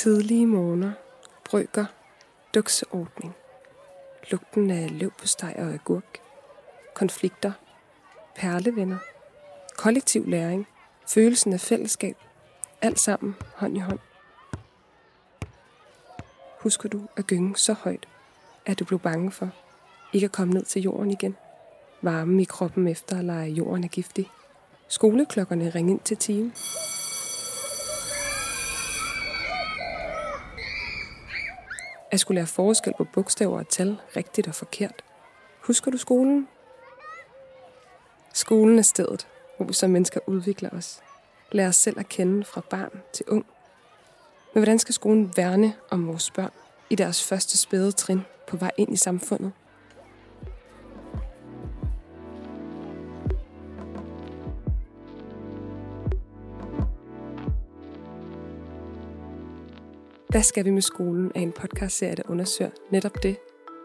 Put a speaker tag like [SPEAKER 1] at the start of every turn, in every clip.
[SPEAKER 1] Tidlige morgener, brygger, dukseordning, lugten af løv på steg og agurk, konflikter, perlevenner, kollektiv læring, følelsen af fællesskab, alt sammen hånd i hånd. Husker du at gynge så højt, at du blev bange for ikke at komme ned til jorden igen? Varmen i kroppen efter at lege jorden er giftig. Skoleklokkerne ring ind til time. At skulle lære forskel på bogstaver og tal, rigtigt og forkert. Husker du skolen? Skolen er stedet, hvor vi som mennesker udvikler os. Lærer os selv at kende fra barn til ung. Men hvordan skal skolen værne om vores børn i deres første spæde trin på vej ind i samfundet? Hvad skal vi med skolen er en podcastserie, der undersøger netop det.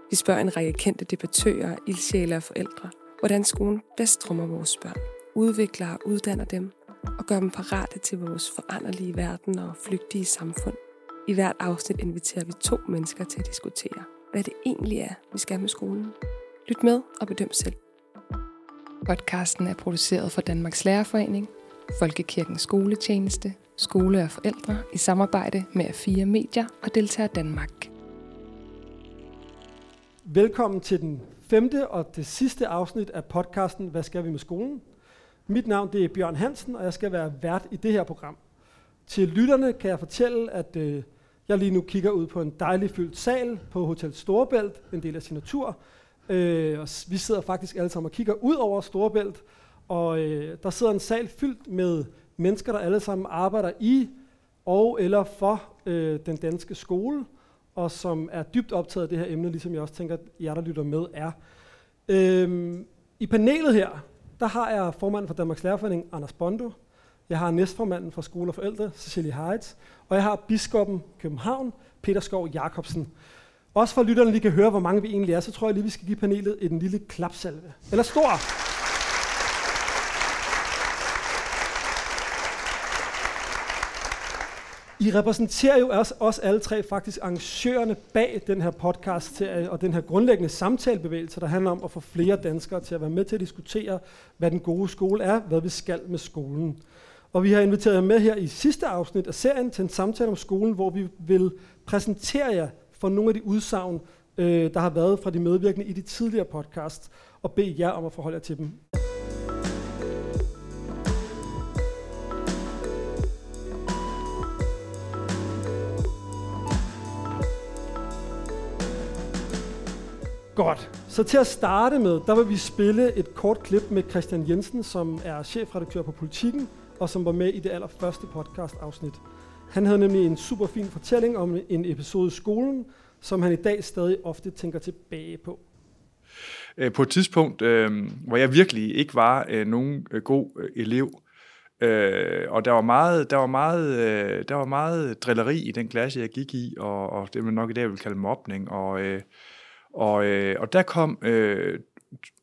[SPEAKER 1] Vi spørger en række kendte debattører, ildsjæle og forældre, hvordan skolen bedst rummer vores børn, udvikler og uddanner dem og gør dem parate til vores foranderlige verden og flygtige samfund. I hvert afsnit inviterer vi to mennesker til at diskutere, hvad det egentlig er, vi skal med skolen. Lyt med og bedøm selv. Podcasten er produceret for Danmarks Lærerforening, Folkekirkens Skoletjeneste, Skole og Forældre i samarbejde med fire Medier og Deltager Danmark.
[SPEAKER 2] Velkommen til den femte og det sidste afsnit af podcasten Hvad skal vi med skolen? Mit navn det er Bjørn Hansen, og jeg skal være vært i det her program. Til lytterne kan jeg fortælle, at øh, jeg lige nu kigger ud på en dejlig fyldt sal på Hotel Storebælt, en del af signatur. Øh, og vi sidder faktisk alle sammen og kigger ud over Storebælt, og øh, der sidder en sal fyldt med mennesker, der alle sammen arbejder i og eller for øh, den danske skole, og som er dybt optaget af det her emne, ligesom jeg også tænker, at jer, der lytter med, er. Øhm, I panelet her, der har jeg formanden for Danmarks Lærerforening, Anders Bondo. Jeg har næstformanden for Skole og Forældre, Cecilie Heitz. Og jeg har biskoppen København, Peter Skov Jacobsen. Også for lytterne lige kan høre, hvor mange vi egentlig er, så tror jeg lige, vi skal give panelet en lille klapsalve. Eller stor! I repræsenterer jo os, os alle tre faktisk arrangørerne bag den her podcast og den her grundlæggende samtalebevægelse, der handler om at få flere danskere til at være med til at diskutere, hvad den gode skole er, hvad vi skal med skolen. Og vi har inviteret jer med her i sidste afsnit af serien til en samtale om skolen, hvor vi vil præsentere jer for nogle af de udsagn, øh, der har været fra de medvirkende i de tidligere podcast, og bede jer om at forholde jer til dem. Godt. Så til at starte med, der vil vi spille et kort klip med Christian Jensen, som er chefredaktør på Politiken, og som var med i det allerførste podcast-afsnit. Han havde nemlig en super fin fortælling om en episode i skolen, som han i dag stadig ofte tænker tilbage på.
[SPEAKER 3] Øh, på et tidspunkt, øh, hvor jeg virkelig ikke var øh, nogen øh, god øh, elev, øh, og der var meget, der var meget, øh, der var meget drilleri i den klasse, jeg gik i, og, og det man nok i dag vil kalde mobning, og øh, og, øh, og der kom øh,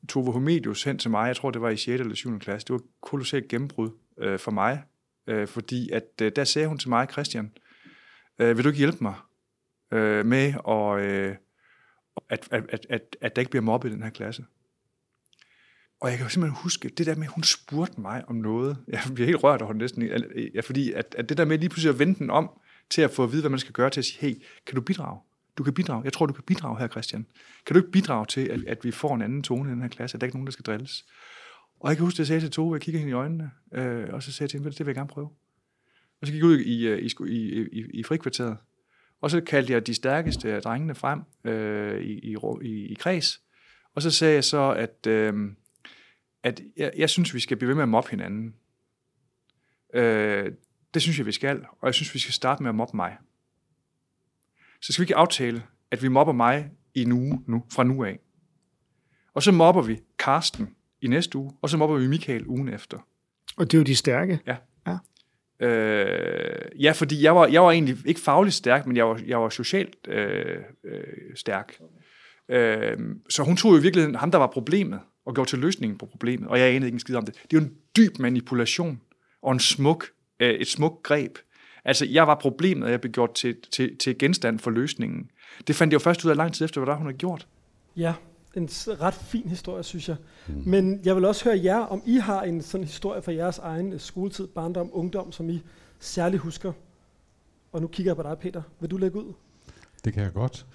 [SPEAKER 3] Tove Homedius hen til mig, jeg tror det var i 6. eller 7. klasse, det var et kolossalt gennembrud øh, for mig, øh, fordi at øh, der sagde hun til mig, Christian, øh, vil du ikke hjælpe mig øh, med, og, øh, at, at, at, at, at der ikke bliver mobbet i den her klasse? Og jeg kan jo simpelthen huske, det der med, at hun spurgte mig om noget, jeg bliver helt rørt over næsten, ja, fordi at, at det der med lige pludselig at vende den om, til at få at vide, hvad man skal gøre, til at sige, hey, kan du bidrage? Du kan bidrage. Jeg tror, du kan bidrage her, Christian. Kan du ikke bidrage til, at, at vi får en anden tone i den her klasse, at der er ikke nogen, der skal drilles? Og jeg kan huske, at jeg sagde til Tove, jeg kigger hende i øjnene, øh, og så sagde jeg til hende, det vil jeg gerne prøve. Og så gik jeg ud i, øh, i, i, i, i frikvarteret, og så kaldte jeg de stærkeste af drengene frem øh, i, i, i, i kreds, og så sagde jeg så, at, øh, at jeg, jeg synes, vi skal blive ved med at mobbe hinanden. Øh, det synes jeg, vi skal, og jeg synes, vi skal starte med at mobbe mig så skal vi ikke aftale, at vi mobber mig i en uge nu, fra nu af. Og så mobber vi Karsten i næste uge, og så mobber vi Michael ugen efter.
[SPEAKER 4] Og det er jo de stærke.
[SPEAKER 3] Ja. Ja, øh, ja fordi jeg var, jeg var egentlig ikke fagligt stærk, men jeg var, jeg var socialt øh, øh, stærk. Øh, så hun tog jo i virkeligheden ham, der var problemet, og gjorde til løsningen på problemet, og jeg anede ikke en skid om det. Det er jo en dyb manipulation, og en smuk, øh, et smuk greb, Altså, jeg var problemet, og jeg blev gjort til, til, til genstand for løsningen. Det fandt jeg jo først ud af lang tid efter, hvad der hun har gjort.
[SPEAKER 2] Ja, en ret fin historie, synes jeg. Mm. Men jeg vil også høre jer, om I har en sådan historie fra jeres egen skoletid, barndom, ungdom, som I særligt husker. Og nu kigger jeg på dig, Peter. Vil du lægge ud?
[SPEAKER 4] Det kan jeg godt.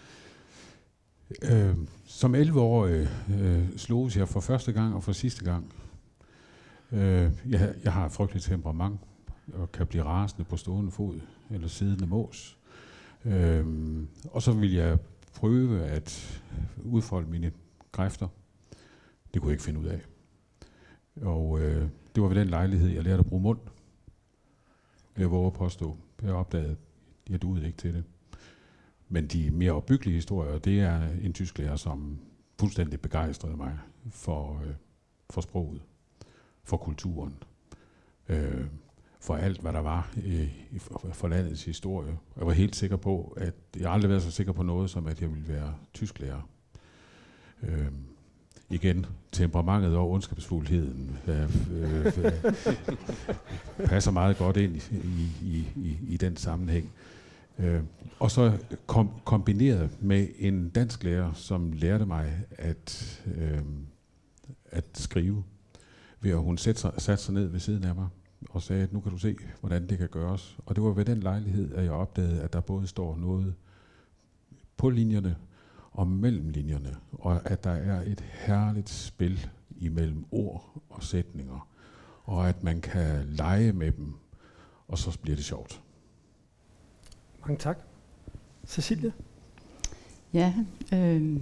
[SPEAKER 4] Øh, som 11-årig øh, sloges jeg for første gang og for sidste gang. Øh, jeg, jeg har et frygteligt temperament og kan blive rasende på stående fod eller siddende mås. Øhm, og så vil jeg prøve at udfolde mine kræfter. Det kunne jeg ikke finde ud af. Og øh, det var ved den lejlighed, jeg lærte at bruge mund. Jeg våger at påstå. Jeg opdagede, at jeg duede ikke til det. Men de mere opbyggelige historier, det er en tysk lærer, som fuldstændig begejstrede mig for, øh, for sproget, for kulturen, øh, for alt, hvad der var øh, for, for landets historie. Jeg var helt sikker på, at jeg aldrig været så sikker på noget, som at jeg ville være tysklærer. Øh, igen, temperamentet og ondskabsfuldheden øh, øh, øh, passer meget godt ind i, i, i, i den sammenhæng. Øh, og så kom, kombineret med en dansk lærer, som lærte mig at, øh, at skrive, ved at hun satte sig, satte sig ned ved siden af mig og sagde, at nu kan du se, hvordan det kan gøres. Og det var ved den lejlighed, at jeg opdagede, at der både står noget på linjerne og mellem linjerne, og at der er et herligt spil imellem ord og sætninger, og at man kan lege med dem, og så bliver det sjovt.
[SPEAKER 2] Mange tak. Cecilie?
[SPEAKER 5] Ja, øh,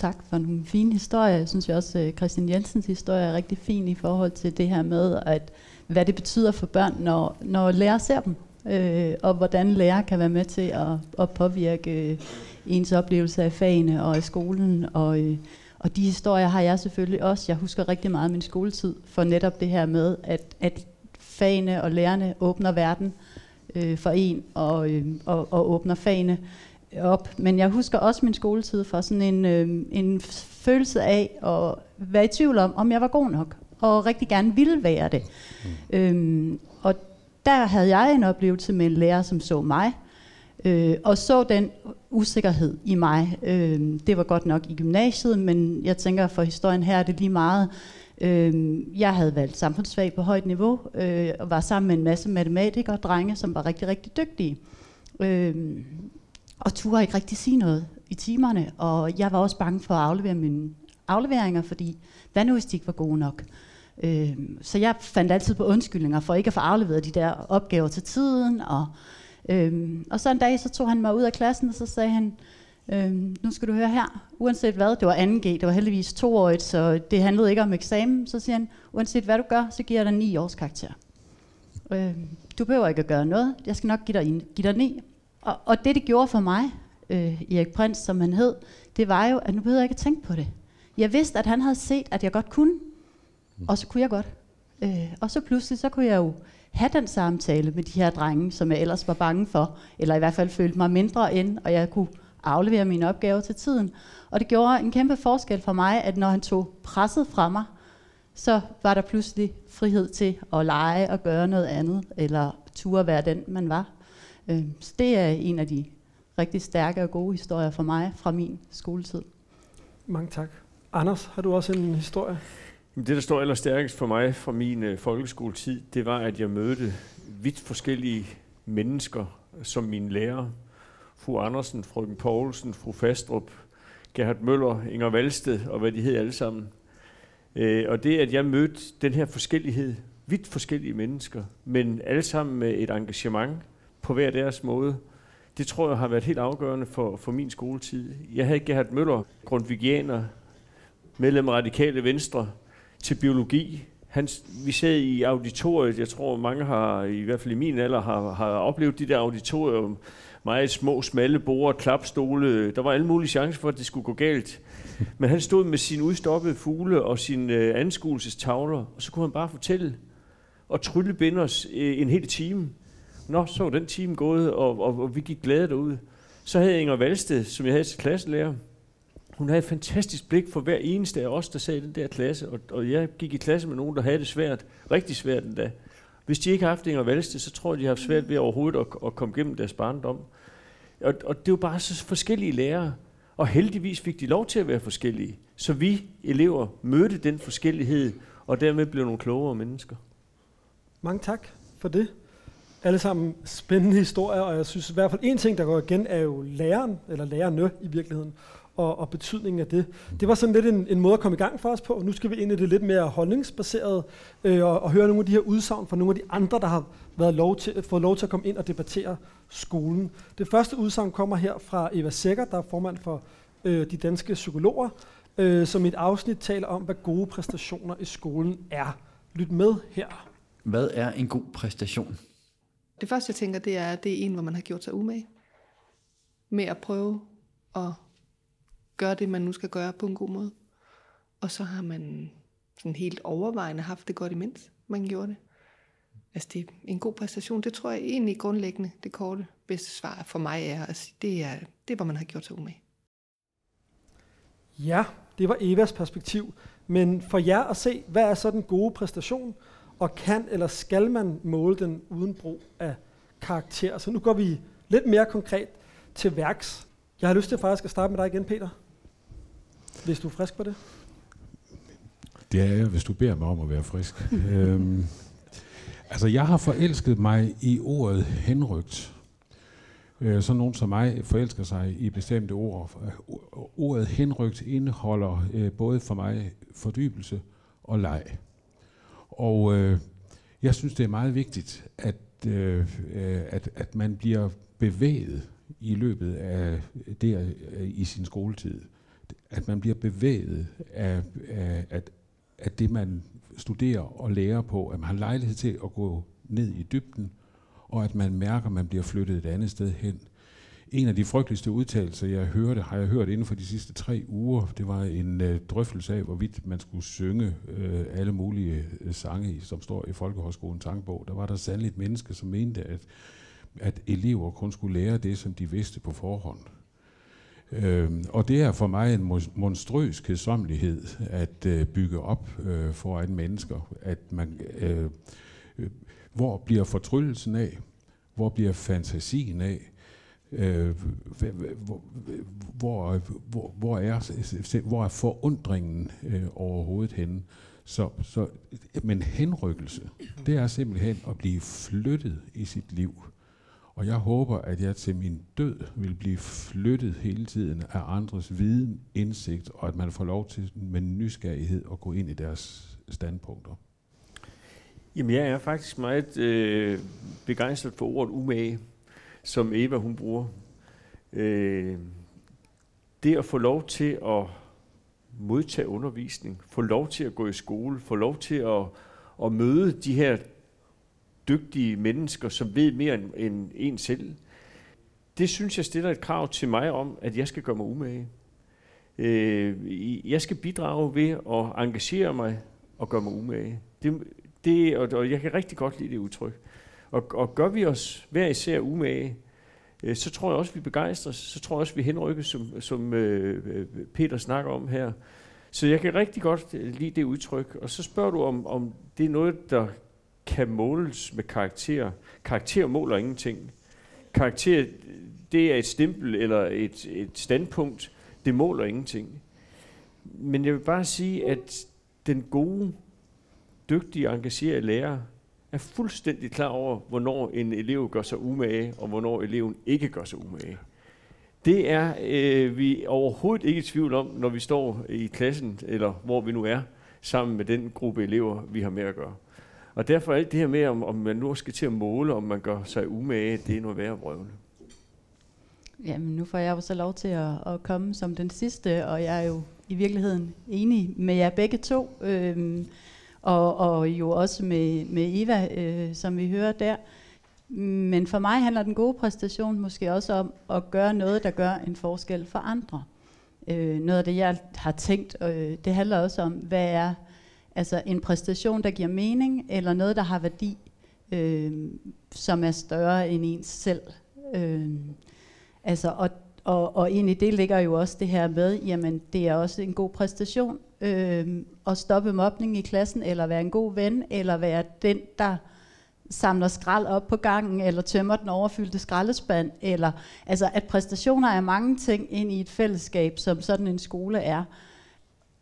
[SPEAKER 5] tak for nogle fine historier. Jeg synes også, at Christian Jensens historie er rigtig fin i forhold til det her med, at hvad det betyder for børn, når, når lærer ser dem, øh, og hvordan lærer kan være med til at, at påvirke øh, ens oplevelse af fagene og af skolen. Og, øh, og de historier har jeg selvfølgelig også. Jeg husker rigtig meget min skoletid for netop det her med, at, at fagene og lærerne åbner verden øh, for en og, øh, og, og åbner fagene op. Men jeg husker også min skoletid for sådan en, øh, en følelse af at være i tvivl om, om jeg var god nok, og rigtig gerne ville være det. Mm. Øhm, og der havde jeg en oplevelse med en lærer, som så mig, øh, og så den usikkerhed i mig. Øh, det var godt nok i gymnasiet, men jeg tænker, for historien her er det lige meget. Øh, jeg havde valgt samfundsfag på højt niveau, øh, og var sammen med en masse matematikere og drenge, som var rigtig, rigtig dygtige. Øh, og turde ikke rigtig sige noget i timerne, og jeg var også bange for at aflevere mine afleveringer, fordi hvad nu hvis de ikke var gode nok? Øh, så jeg fandt altid på undskyldninger for ikke at få afleveret de der opgaver til tiden, og, øh, og så en dag så tog han mig ud af klassen, og så sagde han, øh, nu skal du høre her, uanset hvad, det var 2G, det var heldigvis toårigt, så det handlede ikke om eksamen, så siger han, uanset hvad du gør, så giver jeg dig 9 års karakter. Øh, du behøver ikke at gøre noget, jeg skal nok give dig, give dig 9, og, og det, det gjorde for mig, øh, Erik Prins, som han hed, det var jo, at nu behøvede jeg ikke at tænke på det. Jeg vidste, at han havde set, at jeg godt kunne, og så kunne jeg godt. Øh, og så pludselig, så kunne jeg jo have den samtale med de her drenge, som jeg ellers var bange for, eller i hvert fald følte mig mindre end, og jeg kunne aflevere mine opgaver til tiden. Og det gjorde en kæmpe forskel for mig, at når han tog presset fra mig, så var der pludselig frihed til at lege og gøre noget andet, eller turde være den, man var. Øh, så det er en af de rigtig stærke og gode historier for mig fra min skoletid.
[SPEAKER 2] Mange tak. Anders, har du også en historie?
[SPEAKER 6] Det, der står allerstærkest for mig fra min øh, folkeskoletid, det var, at jeg mødte vidt forskellige mennesker som mine lærer. Fru Andersen, frøken Poulsen, fru Fastrup, Gerhard Møller, Inger Valsted og hvad de hed alle sammen. Øh, og det, at jeg mødte den her forskellighed, vidt forskellige mennesker, men alle sammen med et engagement på hver deres måde, det tror jeg har været helt afgørende for, for min skoletid. Jeg havde Gerhard Møller, grundvigianer, medlem af Radikale Venstre, til biologi. Han, vi sad i auditoriet, jeg tror mange har, i hvert fald i min alder, har, har oplevet de der auditorier, meget små, smalle borde, klapstole. Der var alle mulige chancer for, at det skulle gå galt. Men han stod med sine udstoppede fugle og sine øh, anskuelsestavler, og så kunne han bare fortælle og tryllebinde os øh, en hel time. Nå, så var den time gået, og, og, og vi gik glade derud. Så havde jeg Inger Valsted, som jeg havde til klasselærer. Hun havde et fantastisk blik for hver eneste af os, der sad i den der klasse. Og, og jeg gik i klasse med nogen, der havde det svært. Rigtig svært endda. Hvis de ikke har haft Inger Valsted, så tror jeg, de har haft svært ved overhovedet at, at komme gennem deres barndom. Og, og det var bare så forskellige lærere. Og heldigvis fik de lov til at være forskellige. Så vi elever mødte den forskellighed, og dermed blev nogle klogere mennesker.
[SPEAKER 2] Mange tak for det. Alle sammen spændende historier, og jeg synes i hvert fald en ting, der går igen, er jo læreren, eller lærerne i virkeligheden, og, og betydningen af det. Det var sådan lidt en, en måde at komme i gang for os på, og nu skal vi ind i det lidt mere holdningsbaserede, øh, og, og høre nogle af de her udsagn fra nogle af de andre, der har været lov til, fået lov til at komme ind og debattere skolen. Det første udsagn kommer her fra Eva Sækker, der er formand for øh, de danske psykologer, øh, som i et afsnit taler om, hvad gode præstationer i skolen er. Lyt med her.
[SPEAKER 7] Hvad er en god præstation?
[SPEAKER 8] Det første, jeg tænker, det er, det er en, hvor man har gjort sig umage med at prøve at gøre det, man nu skal gøre på en god måde. Og så har man sådan helt overvejende haft det godt imens man gjorde det. Altså det er en god præstation. Det tror jeg egentlig grundlæggende, det korte bedste svar for mig er, at sige, det er, det er, hvor man har gjort sig umage.
[SPEAKER 2] Ja, det var Evas perspektiv. Men for jer at se, hvad er så den gode præstation, og kan eller skal man måle den uden brug af karakter? Så nu går vi lidt mere konkret til værks. Jeg har lyst til faktisk at starte med dig igen, Peter. Hvis du er frisk på det.
[SPEAKER 4] Det er jeg, hvis du beder mig om at være frisk. øhm, altså, jeg har forelsket mig i ordet henrygt. Øh, sådan nogen som mig forelsker sig i bestemte ord. Ordet henrygt indeholder øh, både for mig fordybelse og leg. Og øh, jeg synes, det er meget vigtigt, at, øh, øh at, at man bliver bevæget i løbet af det øh, i sin skoletid. At man bliver bevæget af, af at, at det, man studerer og lærer på, at man har lejlighed til at gå ned i dybden, og at man mærker, at man bliver flyttet et andet sted hen. En af de frygteligste udtalelser, jeg hørte, har jeg hørt inden for de sidste tre uger. Det var en øh, drøftelse af, hvorvidt man skulle synge øh, alle mulige øh, sange, som står i Folkehøjskolens sangbog. Der var der sandelig et menneske, som mente, at, at elever kun skulle lære det, som de vidste på forhånd. Øh, og det er for mig en monstrøs kedsommelighed at øh, bygge op øh, foran mennesker. At man, øh, øh, hvor bliver fortryllelsen af? Hvor bliver fantasien af? Øh, hvor, hvor, hvor, hvor, er, hvor er forundringen øh, overhovedet henne? Så, så, men henrykkelse, det er simpelthen at blive flyttet i sit liv. Og jeg håber, at jeg til min død vil blive flyttet hele tiden af andres viden, indsigt, og at man får lov til med nysgerrighed at gå ind i deres standpunkter.
[SPEAKER 6] Jamen, jeg er faktisk meget øh, begejstret for ordet umage som Eva hun bruger. Øh, det at få lov til at modtage undervisning, få lov til at gå i skole, få lov til at, at møde de her dygtige mennesker, som ved mere end, end en selv, det synes jeg stiller et krav til mig om, at jeg skal gøre mig umage. Øh, jeg skal bidrage ved at engagere mig og gøre mig umage. Det, det, og, og jeg kan rigtig godt lide det udtryk. Og, og gør vi os hver især umage, øh, så tror jeg også, vi begejstres. Så tror jeg også, vi henrykkes, som, som øh, øh, Peter snakker om her. Så jeg kan rigtig godt øh, lide det udtryk. Og så spørger du, om, om det er noget, der kan måles med karakter. Karakter måler ingenting. Karakter, det er et stempel eller et, et standpunkt. Det måler ingenting. Men jeg vil bare sige, at den gode, dygtige, engagerede lærer, er fuldstændig klar over, hvornår en elev gør sig umage, og hvornår eleven ikke gør sig umage. Det er øh, vi overhovedet ikke i tvivl om, når vi står i klassen, eller hvor vi nu er, sammen med den gruppe elever, vi har med at gøre. Og derfor alt det her med, om, om man nu skal til at måle, om man gør sig umage, det er noget værre brøvne.
[SPEAKER 5] Jamen, nu får jeg jo så lov til at, at komme som den sidste, og jeg er jo i virkeligheden enig med jer begge to. Øhm, og, og jo også med, med Eva, øh, som vi hører der. Men for mig handler den gode præstation måske også om at gøre noget, der gør en forskel for andre. Øh, noget af det, jeg har tænkt, øh, det handler også om, hvad er altså en præstation, der giver mening, eller noget, der har værdi, øh, som er større end ens selv. Øh, altså, og, og, og ind i det ligger jo også det her med, jamen det er også en god præstation øh, at stoppe mobning i klassen, eller være en god ven, eller være den, der samler skrald op på gangen, eller tømmer den overfyldte skraldespand, eller altså at præstationer er mange ting ind i et fællesskab, som sådan en skole er.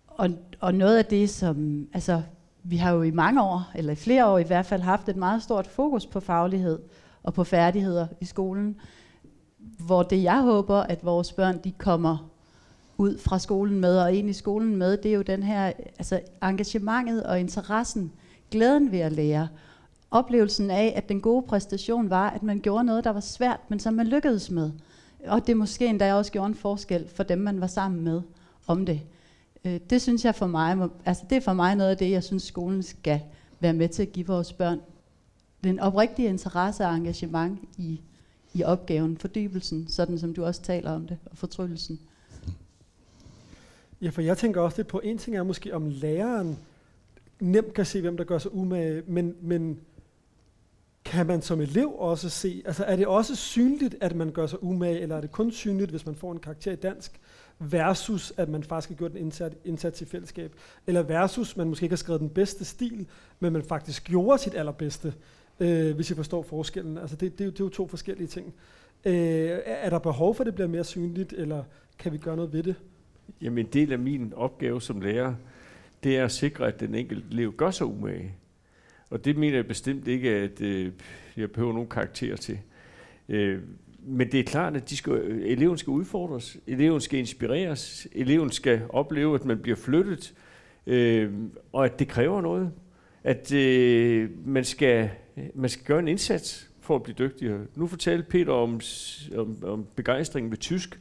[SPEAKER 5] Og, og noget af det, som, altså vi har jo i mange år, eller i flere år i hvert fald, haft et meget stort fokus på faglighed og på færdigheder i skolen, hvor det jeg håber, at vores børn de kommer ud fra skolen med og ind i skolen med, det er jo den her, altså engagementet og interessen, glæden ved at lære, oplevelsen af, at den gode præstation var, at man gjorde noget, der var svært, men som man lykkedes med. Og det måske endda også gjorde en forskel for dem, man var sammen med om det. Øh, det synes jeg for mig, altså det er for mig noget af det, jeg synes, skolen skal være med til at give vores børn. Den oprigtige interesse og engagement i, i opgaven, fordybelsen, sådan som du også taler om det, og fortryllelsen.
[SPEAKER 2] Ja, for jeg tænker også lidt på, en ting er måske, om læreren nemt kan se, hvem der gør sig umage, men, men kan man som elev også se, altså er det også synligt, at man gør sig umage, eller er det kun synligt, hvis man får en karakter i dansk, versus at man faktisk har gjort en indsats, indsats i fællesskab, eller versus man måske ikke har skrevet den bedste stil, men man faktisk gjorde sit allerbedste, øh, hvis I forstår forskellen. Altså det, det, er jo, det er jo to forskellige ting. Øh, er der behov for, at det bliver mere synligt, eller kan vi gøre noget ved det?
[SPEAKER 6] Jamen en del af min opgave som lærer, det er at sikre, at den enkelte elev gør sig umage. Og det mener jeg bestemt ikke, at øh, jeg behøver nogen karakter til. Øh, men det er klart, at de skal, eleven skal udfordres, eleven skal inspireres, eleven skal opleve, at man bliver flyttet, øh, og at det kræver noget. At øh, man, skal, man skal gøre en indsats for at blive dygtigere. Nu fortalte Peter om, om, om begejstringen ved tysk.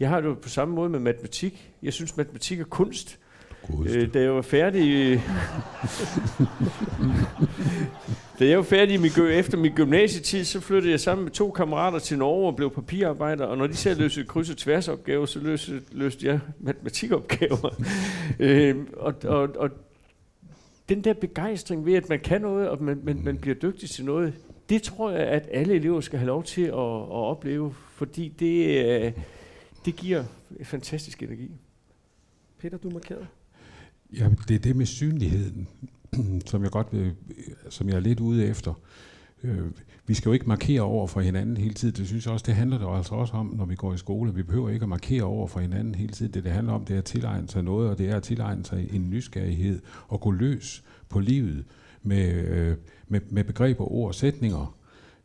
[SPEAKER 6] Jeg har det jo på samme måde med matematik. Jeg synes, matematik er kunst. Øh, da jeg var færdig... da jeg var færdig med, efter min gymnasietid, så flyttede jeg sammen med to kammerater til Norge og blev papirarbejder, og når de selv løste kryds- og tværsopgaver, så løste, løste jeg matematikopgaver. øh, og, og, og den der begejstring ved, at man kan noget, og man, man, man bliver dygtig til noget, det tror jeg, at alle elever skal have lov til at, at opleve, fordi det, øh, det giver fantastisk energi.
[SPEAKER 2] Peter, du markerede.
[SPEAKER 4] Ja, det er det med synligheden, som jeg godt vil, som jeg er lidt ude efter. Øh, vi skal jo ikke markere over for hinanden hele tiden. Det synes jeg også, det handler det altså også om, når vi går i skole. Vi behøver ikke at markere over for hinanden hele tiden. Det, det handler om, det er at tilegne sig noget, og det er at tilegne sig en nysgerrighed og gå løs på livet med, øh, med, med begreber, ord og sætninger,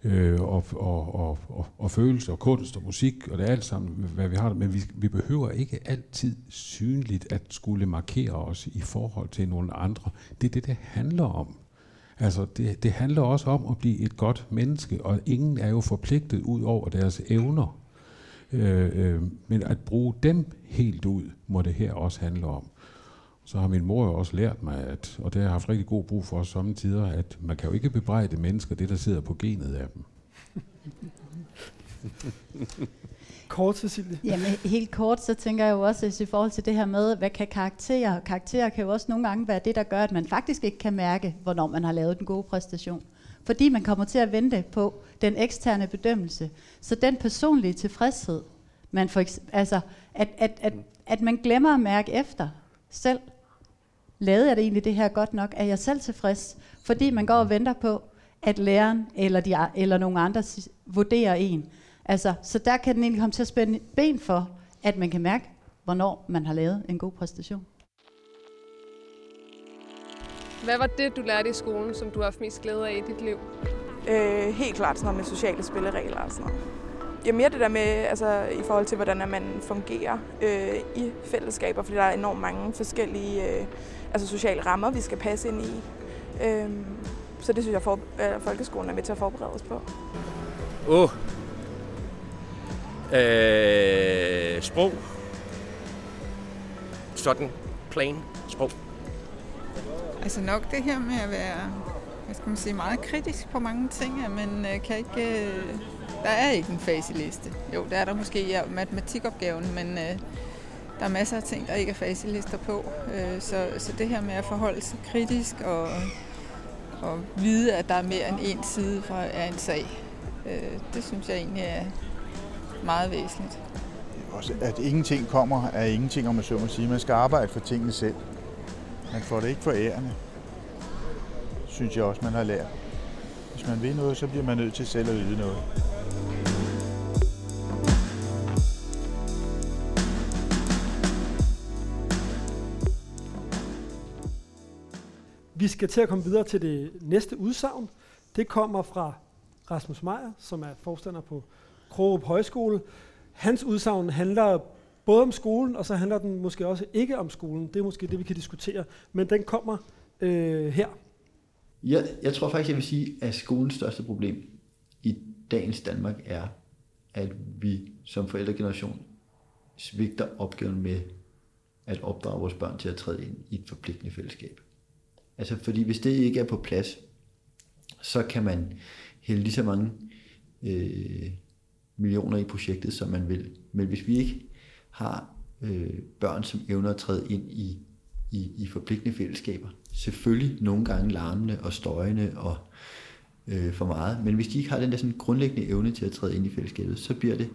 [SPEAKER 4] øh, og, og, og, og, og følelser og kunst og musik, og det er alt sammen, hvad vi har. Men vi, vi behøver ikke altid synligt at skulle markere os i forhold til nogle andre. Det er det, det handler om. Altså, det, det handler også om at blive et godt menneske, og ingen er jo forpligtet ud over deres evner. Øh, øh, men at bruge dem helt ud, må det her også handle om så har min mor jo også lært mig, at, og det har jeg haft rigtig god brug for samtidig, at man kan jo ikke bebrejde mennesker det, der sidder på genet af dem.
[SPEAKER 2] kort, Cecilie?
[SPEAKER 5] Jamen, helt kort, så tænker jeg jo også i forhold til det her med, hvad kan karakterer? Karakterer kan jo også nogle gange være det, der gør, at man faktisk ikke kan mærke, hvornår man har lavet den gode præstation. Fordi man kommer til at vente på den eksterne bedømmelse. Så den personlige tilfredshed, man for, altså, at, at, at, at man glemmer at mærke efter selv, lavede jeg det egentlig det her godt nok? Er jeg selv tilfreds? Fordi man går og venter på, at læreren eller, de, eller nogen andre vurderer en. Altså, så der kan den egentlig komme til at spænde ben for, at man kan mærke, hvornår man har lavet en god præstation.
[SPEAKER 1] Hvad var det, du lærte i skolen, som du har haft mest glæde af i dit liv?
[SPEAKER 9] Øh, helt klart sådan noget med sociale spilleregler og sådan noget. Ja, mere det der med, altså, i forhold til, hvordan man fungerer øh, i fællesskaber, fordi der er enormt mange forskellige øh, altså sociale rammer, vi skal passe ind i. Øh, så det synes jeg, for, øh, folkeskolen er med til at forberede os på.
[SPEAKER 10] Åh. Oh. Øh, sprog. Sådan plain sprog.
[SPEAKER 11] Altså nok det her med at være hvad skal man sige, meget kritisk på mange ting, at man øh, kan ikke... Øh, der er ikke en faseliste. Jo, der er der måske ja, matematikopgaven, men øh, der er masser af ting, der ikke er faselister på. Øh, så, så det her med at forholde sig kritisk og, og vide, at der er mere end en side fra en sag, øh, det synes jeg egentlig er meget væsentligt.
[SPEAKER 12] Også at ingenting kommer af ingenting, om man så må sige. Man skal arbejde for tingene selv. Man får det ikke for ærende. Synes jeg også, man har lært Hvis man vil noget, så bliver man nødt til selv at yde noget.
[SPEAKER 2] Vi skal til at komme videre til det næste udsagn. Det kommer fra Rasmus Meier, som er forstander på Krogerup Højskole. Hans udsagn handler både om skolen, og så handler den måske også ikke om skolen. Det er måske det, vi kan diskutere. Men den kommer øh, her.
[SPEAKER 7] Jeg, jeg tror faktisk, jeg vil sige, at skolens største problem i dagens Danmark er, at vi som forældregeneration svigter opgaven med at opdrage vores børn til at træde ind i et forpligtende fællesskab. Altså fordi hvis det ikke er på plads, så kan man hælde lige så mange øh, millioner i projektet, som man vil. Men hvis vi ikke har øh, børn, som evner at træde ind i, i, i forpligtende fællesskaber, selvfølgelig nogle gange larmende og støjende og øh, for meget, men hvis de ikke har den der sådan grundlæggende evne til at træde ind i fællesskabet, så bliver det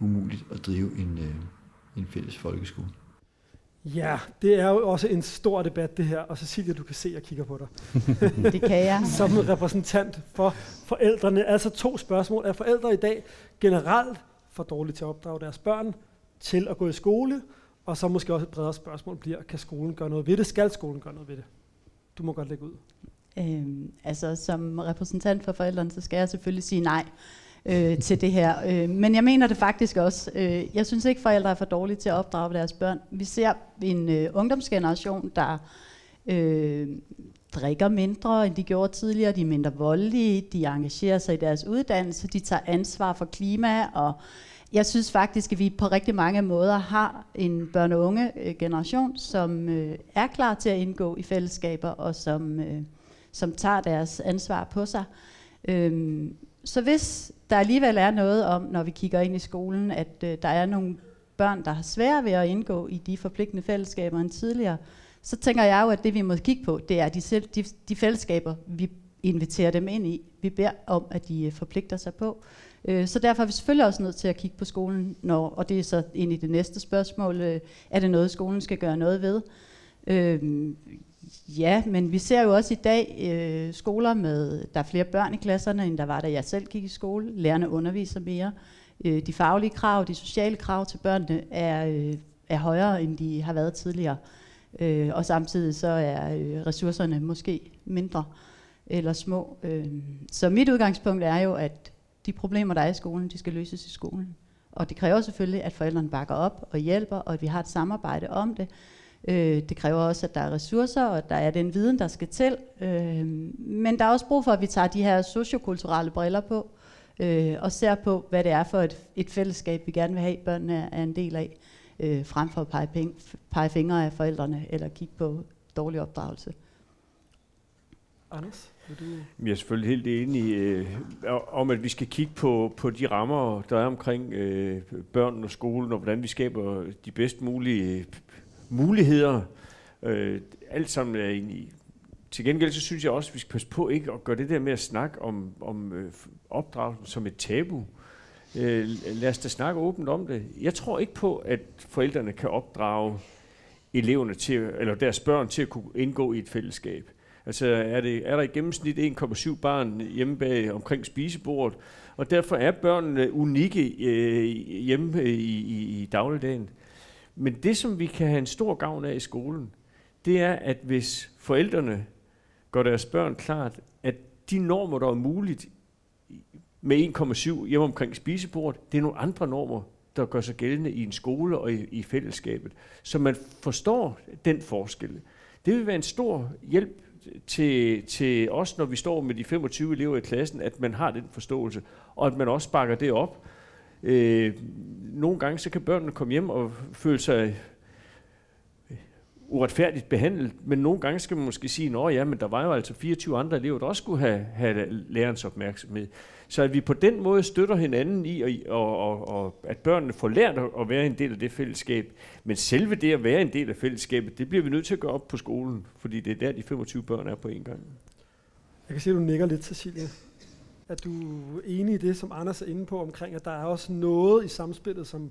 [SPEAKER 7] umuligt at drive en, øh, en fælles folkeskole.
[SPEAKER 2] Ja, det er jo også en stor debat det her, og Cecilia, du kan se, at jeg kigger på dig.
[SPEAKER 5] Det kan jeg.
[SPEAKER 2] Som repræsentant for forældrene. Altså to spørgsmål. Er forældre i dag generelt for dårlige til at opdrage deres børn til at gå i skole? Og så måske også et bredere spørgsmål bliver, kan skolen gøre noget ved det? Skal skolen gøre noget ved det? Du må godt lægge ud.
[SPEAKER 5] Øhm, altså som repræsentant for forældrene, så skal jeg selvfølgelig sige nej øh, til det her. Øh, men jeg mener det faktisk også. Øh, jeg synes ikke, forældre er for dårlige til at opdrage deres børn. Vi ser en øh, ungdomsgeneration, der øh, drikker mindre, end de gjorde tidligere. De er mindre voldelige, de engagerer sig i deres uddannelse, de tager ansvar for klima, og jeg synes faktisk, at vi på rigtig mange måder har en børne- og unge generation, som øh, er klar til at indgå i fællesskaber, og som, øh, som tager deres ansvar på sig. Øhm, så hvis der alligevel er noget om, når vi kigger ind i skolen, at øh, der er nogle børn, der har svært ved at indgå i de forpligtende fællesskaber end tidligere, så tænker jeg jo, at det vi må kigge på, det er de, selv, de, de fællesskaber, vi inviterer dem ind i. Vi beder om, at de øh, forpligter sig på. Øh, så derfor er vi selvfølgelig også nødt til at kigge på skolen, når, og det er så ind i det næste spørgsmål, øh, er det noget, skolen skal gøre noget ved? Øh, Ja, men vi ser jo også i dag øh, skoler med, der er flere børn i klasserne, end der var, da jeg selv gik i skole. Lærerne underviser mere. Øh, de faglige krav, de sociale krav til børnene er, øh, er højere, end de har været tidligere. Øh, og samtidig så er øh, ressourcerne måske mindre eller små. Øh, så mit udgangspunkt er jo, at de problemer, der er i skolen, de skal løses i skolen. Og det kræver selvfølgelig, at forældrene bakker op og hjælper, og at vi har et samarbejde om det. Øh, det kræver også, at der er ressourcer, og at der er den viden, der skal til. Øh, men der er også brug for, at vi tager de her sociokulturelle briller på, øh, og ser på, hvad det er for et, et fællesskab, vi gerne vil have, børnene er en del af, øh, frem for at pege, penge, pege fingre af forældrene, eller kigge på dårlig opdragelse.
[SPEAKER 2] Anders? Du...
[SPEAKER 6] Jeg er selvfølgelig helt enig øh, om, at vi skal kigge på, på de rammer, der er omkring øh, børn og skolen, og hvordan vi skaber de bedst mulige muligheder. Øh, alt sammen er egentlig til gengæld så synes jeg også, at vi skal passe på ikke at gøre det der med at snakke om, om øh, opdragelsen som et tabu. Øh, lad os da snakke åbent om det. Jeg tror ikke på, at forældrene kan opdrage eleverne til, eller deres børn til at kunne indgå i et fællesskab. Altså er, det, er der i gennemsnit 1,7 barn hjemme bag omkring spisebordet, og derfor er børnene unikke øh, hjemme i, i, i dagligdagen. Men det, som vi kan have en stor gavn af i skolen, det er, at hvis forældrene gør deres børn klart, at de normer, der er muligt med 1,7 hjemme omkring spisebordet, det er nogle andre normer, der gør sig gældende i en skole og i, i fællesskabet. Så man forstår den forskel. Det vil være en stor hjælp til, til os, når vi står med de 25 elever i klassen, at man har den forståelse, og at man også bakker det op, Øh, nogle gange så kan børnene komme hjem og føle sig øh, uretfærdigt behandlet, men nogle gange skal man måske sige, at ja, men der var jo altså 24 andre elever, der også skulle have, have lærerens opmærksomhed. Så at vi på den måde støtter hinanden i, og, og, og, og at børnene får lært at være en del af det fællesskab. Men selve det at være en del af fællesskabet, det bliver vi nødt til at gøre op på skolen, fordi det er der, de 25 børn er på en gang.
[SPEAKER 2] Jeg kan se, at du nikker lidt, Cecilia at du er enig i det, som Anders er inde på omkring, at der er også noget i samspillet, som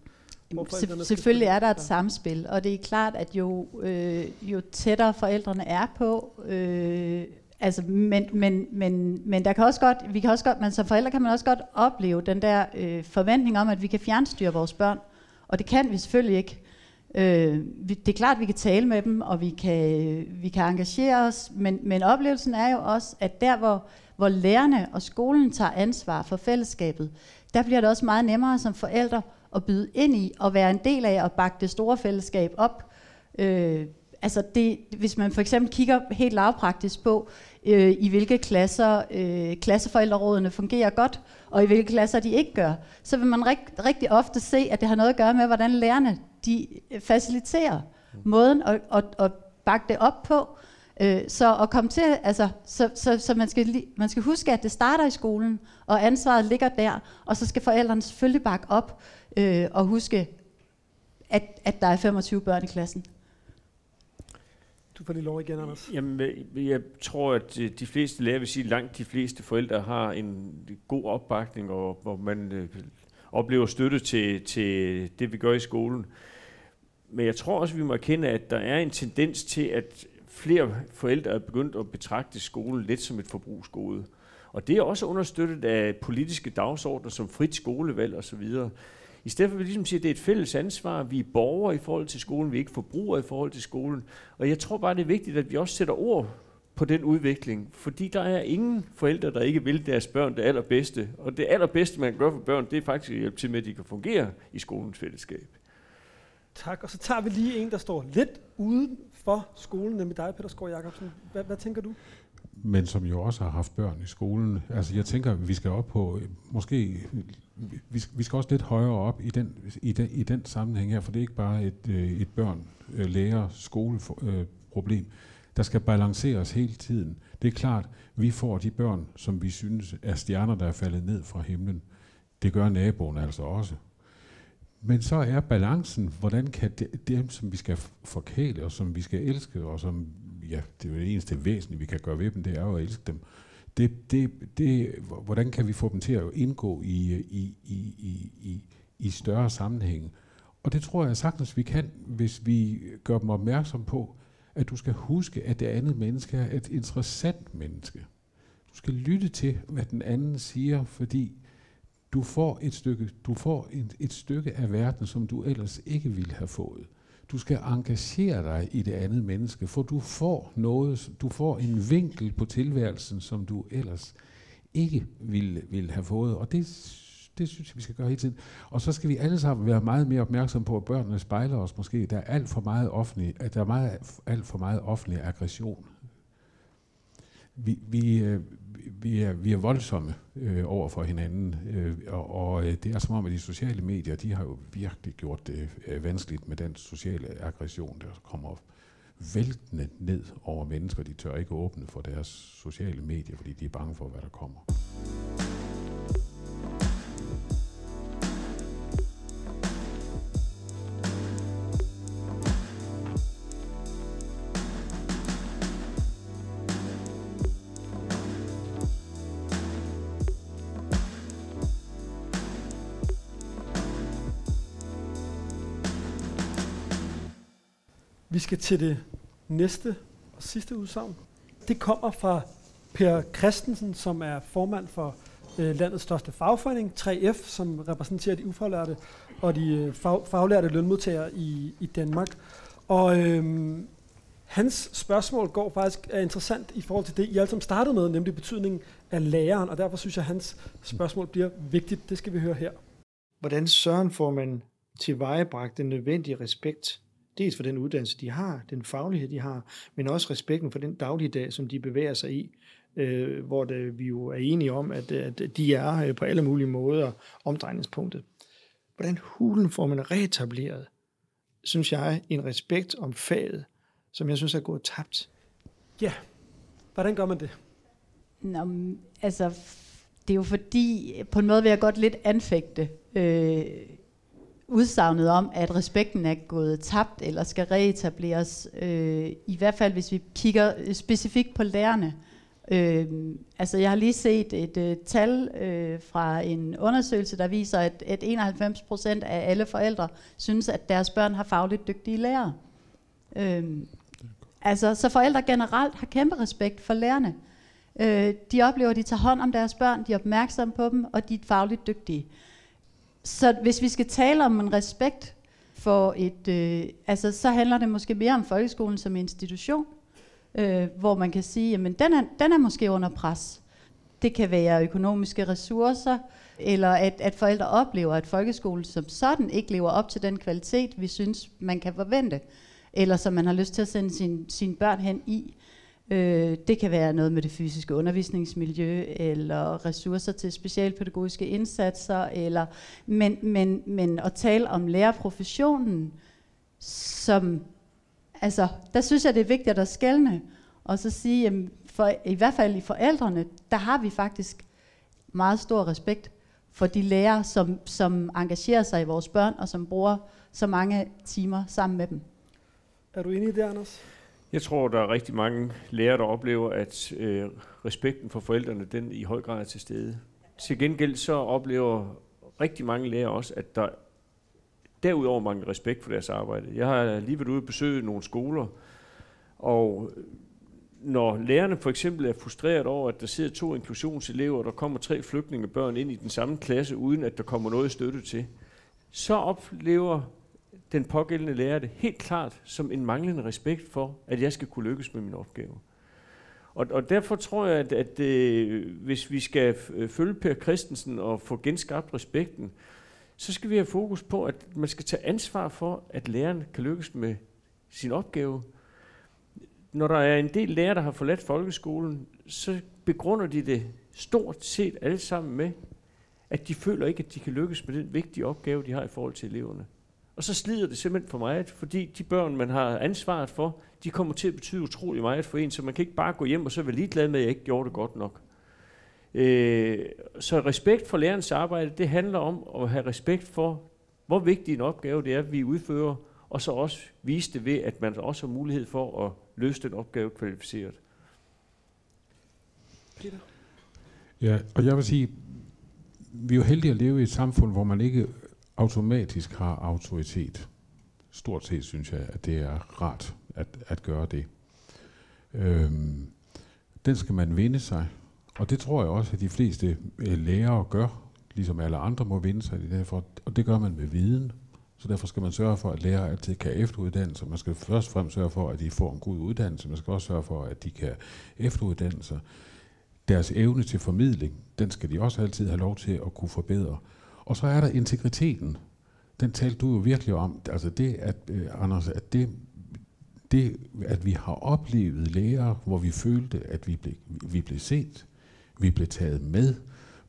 [SPEAKER 5] Se, selvfølgelig er der et samspil, og det er klart, at jo, øh, jo tættere forældrene er på, øh, Altså, men, men, men, men der kan også godt, vi kan også godt, men som forældre kan man også godt opleve den der øh, forventning om, at vi kan fjernstyre vores børn. Og det kan vi selvfølgelig ikke. Øh, vi, det er klart, at vi kan tale med dem, og vi kan, vi kan engagere os, men, men oplevelsen er jo også, at der, hvor, hvor lærerne og skolen tager ansvar for fællesskabet, der bliver det også meget nemmere som forældre at byde ind i og være en del af at bakke det store fællesskab op. Øh, altså det, hvis man for eksempel kigger helt lavpraktisk på, øh, i hvilke klasser øh, klasseforældrerådene fungerer godt, og i hvilke klasser de ikke gør, så vil man rigt, rigtig ofte se, at det har noget at gøre med, hvordan lærerne de faciliterer måden at, at, at bakke det op på. Øh, så at komme til, altså, så, så, så man, skal, man skal huske, at det starter i skolen, og ansvaret ligger der, og så skal forældrene selvfølgelig bakke op øh, og huske, at, at der er 25 børn i klassen.
[SPEAKER 2] Du får lige lov igen, Anders.
[SPEAKER 6] Jamen, jeg tror, at de fleste lærer vil sige, at langt de fleste forældre har en god opbakning, og hvor man øh, oplever støtte til, til det, vi gør i skolen. Men jeg tror også, at vi må erkende, at der er en tendens til, at flere forældre er begyndt at betragte skolen lidt som et forbrugsgode. Og det er også understøttet af politiske dagsordner som frit skolevalg osv. I stedet for at vi ligesom siger, at det er et fælles ansvar, vi er borgere i forhold til skolen, vi er ikke forbrugere i forhold til skolen. Og jeg tror bare, det er vigtigt, at vi også sætter ord på den udvikling, fordi der er ingen forældre, der ikke vil deres børn det allerbedste. Og det allerbedste, man kan gøre for børn, det er faktisk at hjælpe til med, at de kan fungere i skolens fællesskab.
[SPEAKER 2] Tak, og så tager vi lige en, der står lidt uden for skolen, nemlig dig, Peter Skov Jacobsen. Hvad, hvad tænker du?
[SPEAKER 4] Men som jo også har haft børn i skolen. Altså jeg tænker, vi skal op på, måske, vi, vi skal også lidt højere op i den, i den, i den sammenhæng her, for det er ikke bare et, øh, et børn, øh, lærer, skole øh, problem. Der skal balanceres hele tiden. Det er klart, vi får de børn, som vi synes er stjerner, der er faldet ned fra himlen. Det gør naboen altså også. Men så er balancen, hvordan kan det, dem, som vi skal forkæle, og som vi skal elske, og som, ja, det er jo det eneste væsentlige, vi kan gøre ved dem, det er jo at elske dem. Det, det, det, hvordan kan vi få dem til at indgå i, i, i, i, i, i større sammenhæng? Og det tror jeg sagtens, vi kan, hvis vi gør dem opmærksom på, at du skal huske, at det andet menneske er et interessant menneske. Du skal lytte til, hvad den anden siger, fordi du får et stykke, du får et, et stykke af verden, som du ellers ikke ville have fået. Du skal engagere dig i det andet menneske, for du får noget, du får en vinkel på tilværelsen, som du ellers ikke ville, ville have fået. Og det, det synes jeg, vi skal gøre hele tiden. Og så skal vi alle sammen være meget mere opmærksomme på, at børnene spejler os måske. Der er alt for meget offentlig, at der er meget, alt for meget offentlig aggression. Vi, vi, øh, vi er, vi er voldsomme øh, over for hinanden, øh, og, og øh, det er som om, at de sociale medier, de har jo virkelig gjort det øh, vanskeligt med den sociale aggression, der kommer væltende ned over mennesker. De tør ikke åbne for deres sociale medier, fordi de er bange for, hvad der kommer.
[SPEAKER 2] Skal til det næste og sidste udsagn. Det kommer fra Per Christensen, som er formand for øh, landets største fagforening, 3F, som repræsenterer de ufaglærte og de øh, fag, faglærte lønmodtagere i, i Danmark. Og øh, hans spørgsmål går faktisk er interessant i forhold til det, I alle sammen startede med, nemlig betydningen af læreren, og derfor synes jeg, at hans spørgsmål bliver vigtigt. Det skal vi høre her.
[SPEAKER 13] Hvordan søren får man tilvejebragt den nødvendige respekt Dels for den uddannelse, de har, den faglighed, de har, men også respekten for den dagligdag, som de bevæger sig i, øh, hvor det, vi jo er enige om, at, at de er øh, på alle mulige måder omdrejningspunktet. Hvordan hulen får man reetableret, synes jeg, en respekt om faget, som jeg synes er gået tabt?
[SPEAKER 2] Ja, hvordan gør man det?
[SPEAKER 5] Nå, altså, det er jo fordi, på en måde vil jeg godt lidt anfægte øh, udsagnet om, at respekten er gået tabt eller skal reetableres, øh, i hvert fald hvis vi kigger øh, specifikt på lærerne. Øh, altså jeg har lige set et øh, tal øh, fra en undersøgelse, der viser, at, at 91% af alle forældre synes, at deres børn har fagligt dygtige lærere. Øh, altså, så forældre generelt har kæmpe respekt for lærerne. Øh, de oplever, at de tager hånd om deres børn, de er opmærksomme på dem, og de er fagligt dygtige. Så hvis vi skal tale om en respekt for et, øh, altså så handler det måske mere om folkeskolen som institution, øh, hvor man kan sige, jamen den er, den er måske under pres. Det kan være økonomiske ressourcer, eller at, at forældre oplever, at folkeskolen som sådan ikke lever op til den kvalitet, vi synes, man kan forvente, eller som man har lyst til at sende sin, sine børn hen i. Øh, det kan være noget med det fysiske undervisningsmiljø, eller ressourcer til specialpædagogiske indsatser, eller, men, men, men at tale om lærerprofessionen, som, altså, der synes jeg, det er vigtigt at skælne, og så sige, jamen, for, i hvert fald i forældrene, der har vi faktisk meget stor respekt for de lærere, som, som engagerer sig i vores børn, og som bruger så mange timer sammen med dem.
[SPEAKER 2] Er du enig i det, Anders?
[SPEAKER 6] Jeg tror, der er rigtig mange lærere, der oplever, at øh, respekten for forældrene, den i høj grad er til stede. Til gengæld så oplever rigtig mange lærere også, at der derudover mangler respekt for deres arbejde. Jeg har lige været ude og besøge nogle skoler, og når lærerne for eksempel er frustreret over, at der sidder to inklusionselever, og der kommer tre flygtningebørn ind i den samme klasse, uden at der kommer noget støtte til, så oplever den pågældende lærer det helt klart som en manglende respekt for, at jeg skal kunne lykkes med min opgave. Og, og derfor tror jeg, at, at øh, hvis vi skal øh, følge Per Christensen og få genskabt respekten, så skal vi have fokus på, at man skal tage ansvar for, at læreren kan lykkes med sin opgave. Når der er en del lærere, der har forladt folkeskolen, så begrunder de det stort set alle sammen med, at de føler ikke, at de kan lykkes med den vigtige opgave, de har i forhold til eleverne. Og så slider det simpelthen for meget, fordi de børn, man har ansvaret for, de kommer til at betyde utrolig meget for en, så man kan ikke bare gå hjem og så være ligeglad med, at jeg ikke gjorde det godt nok. Øh, så respekt for lærernes arbejde, det handler om at have respekt for, hvor vigtig en opgave det er, vi udfører, og så også vise det ved, at man også har mulighed for at løse den opgave kvalificeret.
[SPEAKER 4] Peter? Ja, og jeg vil sige, vi er jo heldige at leve i et samfund, hvor man ikke automatisk har autoritet. Stort set synes jeg, at det er rart at, at gøre det. Øhm, den skal man vinde sig, og det tror jeg også, at de fleste øh, lærere gør, ligesom alle andre må vinde sig derfor, og det gør man med viden. Så derfor skal man sørge for, at lærere altid kan efteruddanne sig. Man skal først og fremmest sørge for, at de får en god uddannelse. Man skal også sørge for, at de kan efteruddanne sig. Deres evne til formidling, den skal de også altid have lov til at kunne forbedre. Og så er der integriteten. Den talte du jo virkelig om. Altså det, at, øh, Anders, at det, det, at vi har oplevet læger, hvor vi følte, at vi blev, vi blev set, vi blev taget med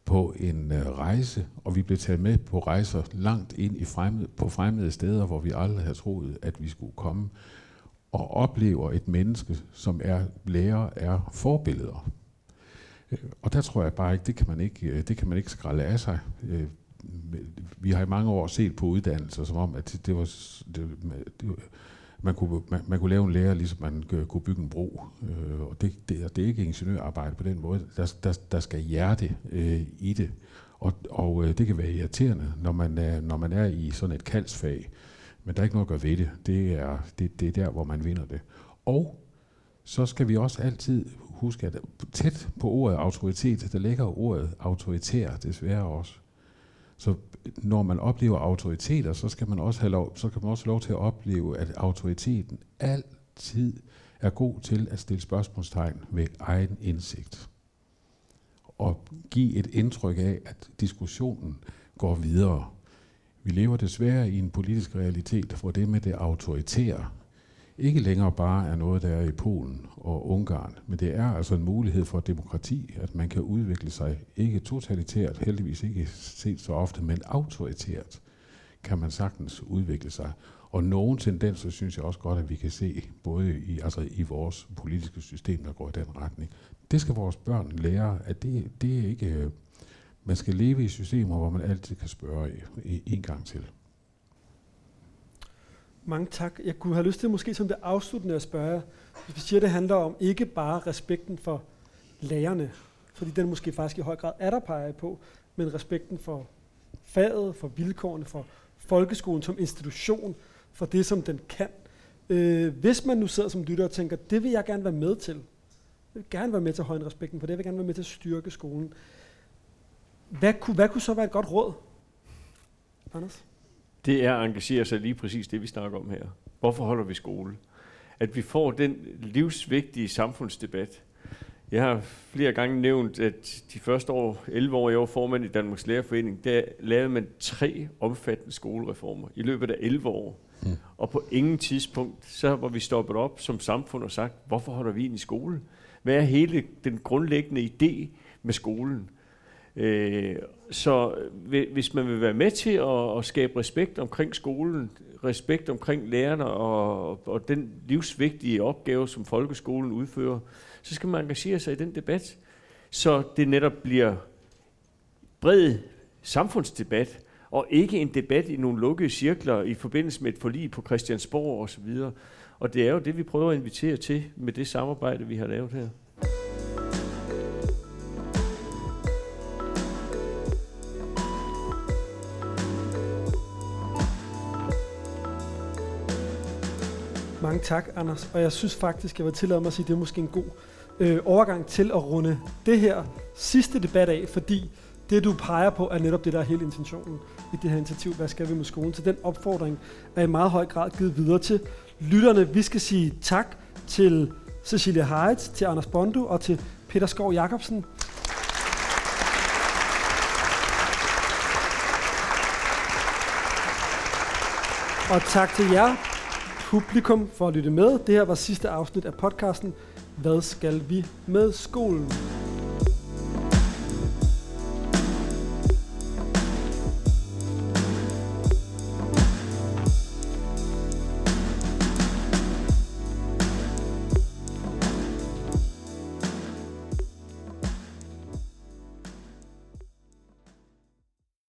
[SPEAKER 4] på en øh, rejse, og vi blev taget med på rejser langt ind i fremmede, på fremmede steder, hvor vi aldrig havde troet, at vi skulle komme, og oplever et menneske, som er lærer, er forbilleder. Øh, og der tror jeg bare ikke, det kan man ikke, øh, det kan man ikke skralde af sig. Øh, vi har i mange år set på uddannelser, som om, at det var, det, det, man, kunne, man, man kunne lave en lærer, ligesom man kunne bygge en bro. Øh, og det, det, det er ikke ingeniørarbejde på den måde. Der, der, der skal hjerte øh, i det. Og, og øh, det kan være irriterende, når man, er, når man er i sådan et kaldsfag. Men der er ikke noget at gøre ved det. Det er, det, det er der, hvor man vinder det. Og så skal vi også altid huske, at tæt på ordet autoritet, der ligger ordet autoritær desværre også. Så når man oplever autoriteter, så skal man også have lov, så kan man også have lov til at opleve, at autoriteten altid er god til at stille spørgsmålstegn ved egen indsigt. Og give et indtryk af, at diskussionen går videre. Vi lever desværre i en politisk realitet, hvor det med det autoritære ikke længere bare er noget, der er i Polen og Ungarn, men det er altså en mulighed for demokrati, at man kan udvikle sig ikke totalitært, heldigvis ikke set så ofte, men autoritært kan man sagtens udvikle sig. Og nogle tendenser synes jeg også godt, at vi kan se, både i, altså i vores politiske system, der går i den retning. Det skal vores børn lære, at det, det er ikke... Øh, man skal leve i systemer, hvor man altid kan spørge en gang til.
[SPEAKER 2] Mange tak. Jeg kunne have lyst til måske som det afsluttende at spørge, hvis vi siger, at det handler om ikke bare respekten for lærerne, fordi den måske faktisk i høj grad er der peget på, men respekten for faget, for vilkårene, for folkeskolen som institution, for det, som den kan. Øh, hvis man nu sidder som lytter og tænker, det vil jeg gerne være med til, Jeg vil gerne være med til at højne respekten for det. Jeg vil gerne være med til at styrke skolen. Hvad kunne, hvad kunne så være et godt råd? Anders?
[SPEAKER 6] Det er at engagere sig lige præcis det, vi snakker om her. Hvorfor holder vi skole? At vi får den livsvigtige samfundsdebat. Jeg har flere gange nævnt, at de første år, 11 år, jeg var formand i Danmarks Lærerforening, der lavede man tre omfattende skolereformer i løbet af 11 år. Mm. Og på ingen tidspunkt, så var vi stoppet op som samfund og sagt, hvorfor holder vi i skole? Hvad er hele den grundlæggende idé med skolen? Øh, så øh, hvis man vil være med til at, at skabe respekt omkring skolen, respekt omkring lærerne og, og den livsvigtige opgave, som folkeskolen udfører, så skal man engagere sig i den debat, så det netop bliver bred samfundsdebat, og ikke en debat i nogle lukkede cirkler i forbindelse med et forlig på Christiansborg osv. Og det er jo det, vi prøver at invitere til med det samarbejde, vi har lavet her.
[SPEAKER 2] Mange tak, Anders. Og jeg synes faktisk, jeg vil tillade mig at sige, at det er måske en god øh, overgang til at runde det her sidste debat af, fordi det, du peger på, er netop det, der er hele intentionen i det her initiativ. Hvad skal vi med skolen? Så den opfordring er i meget høj grad givet videre til lytterne. Vi skal sige tak til Cecilia Heidt, til Anders Bondo og til Peter Skov Jacobsen. Og tak til jer, publikum, for at lytte med. Det her var sidste afsnit af podcasten Hvad skal vi med skolen?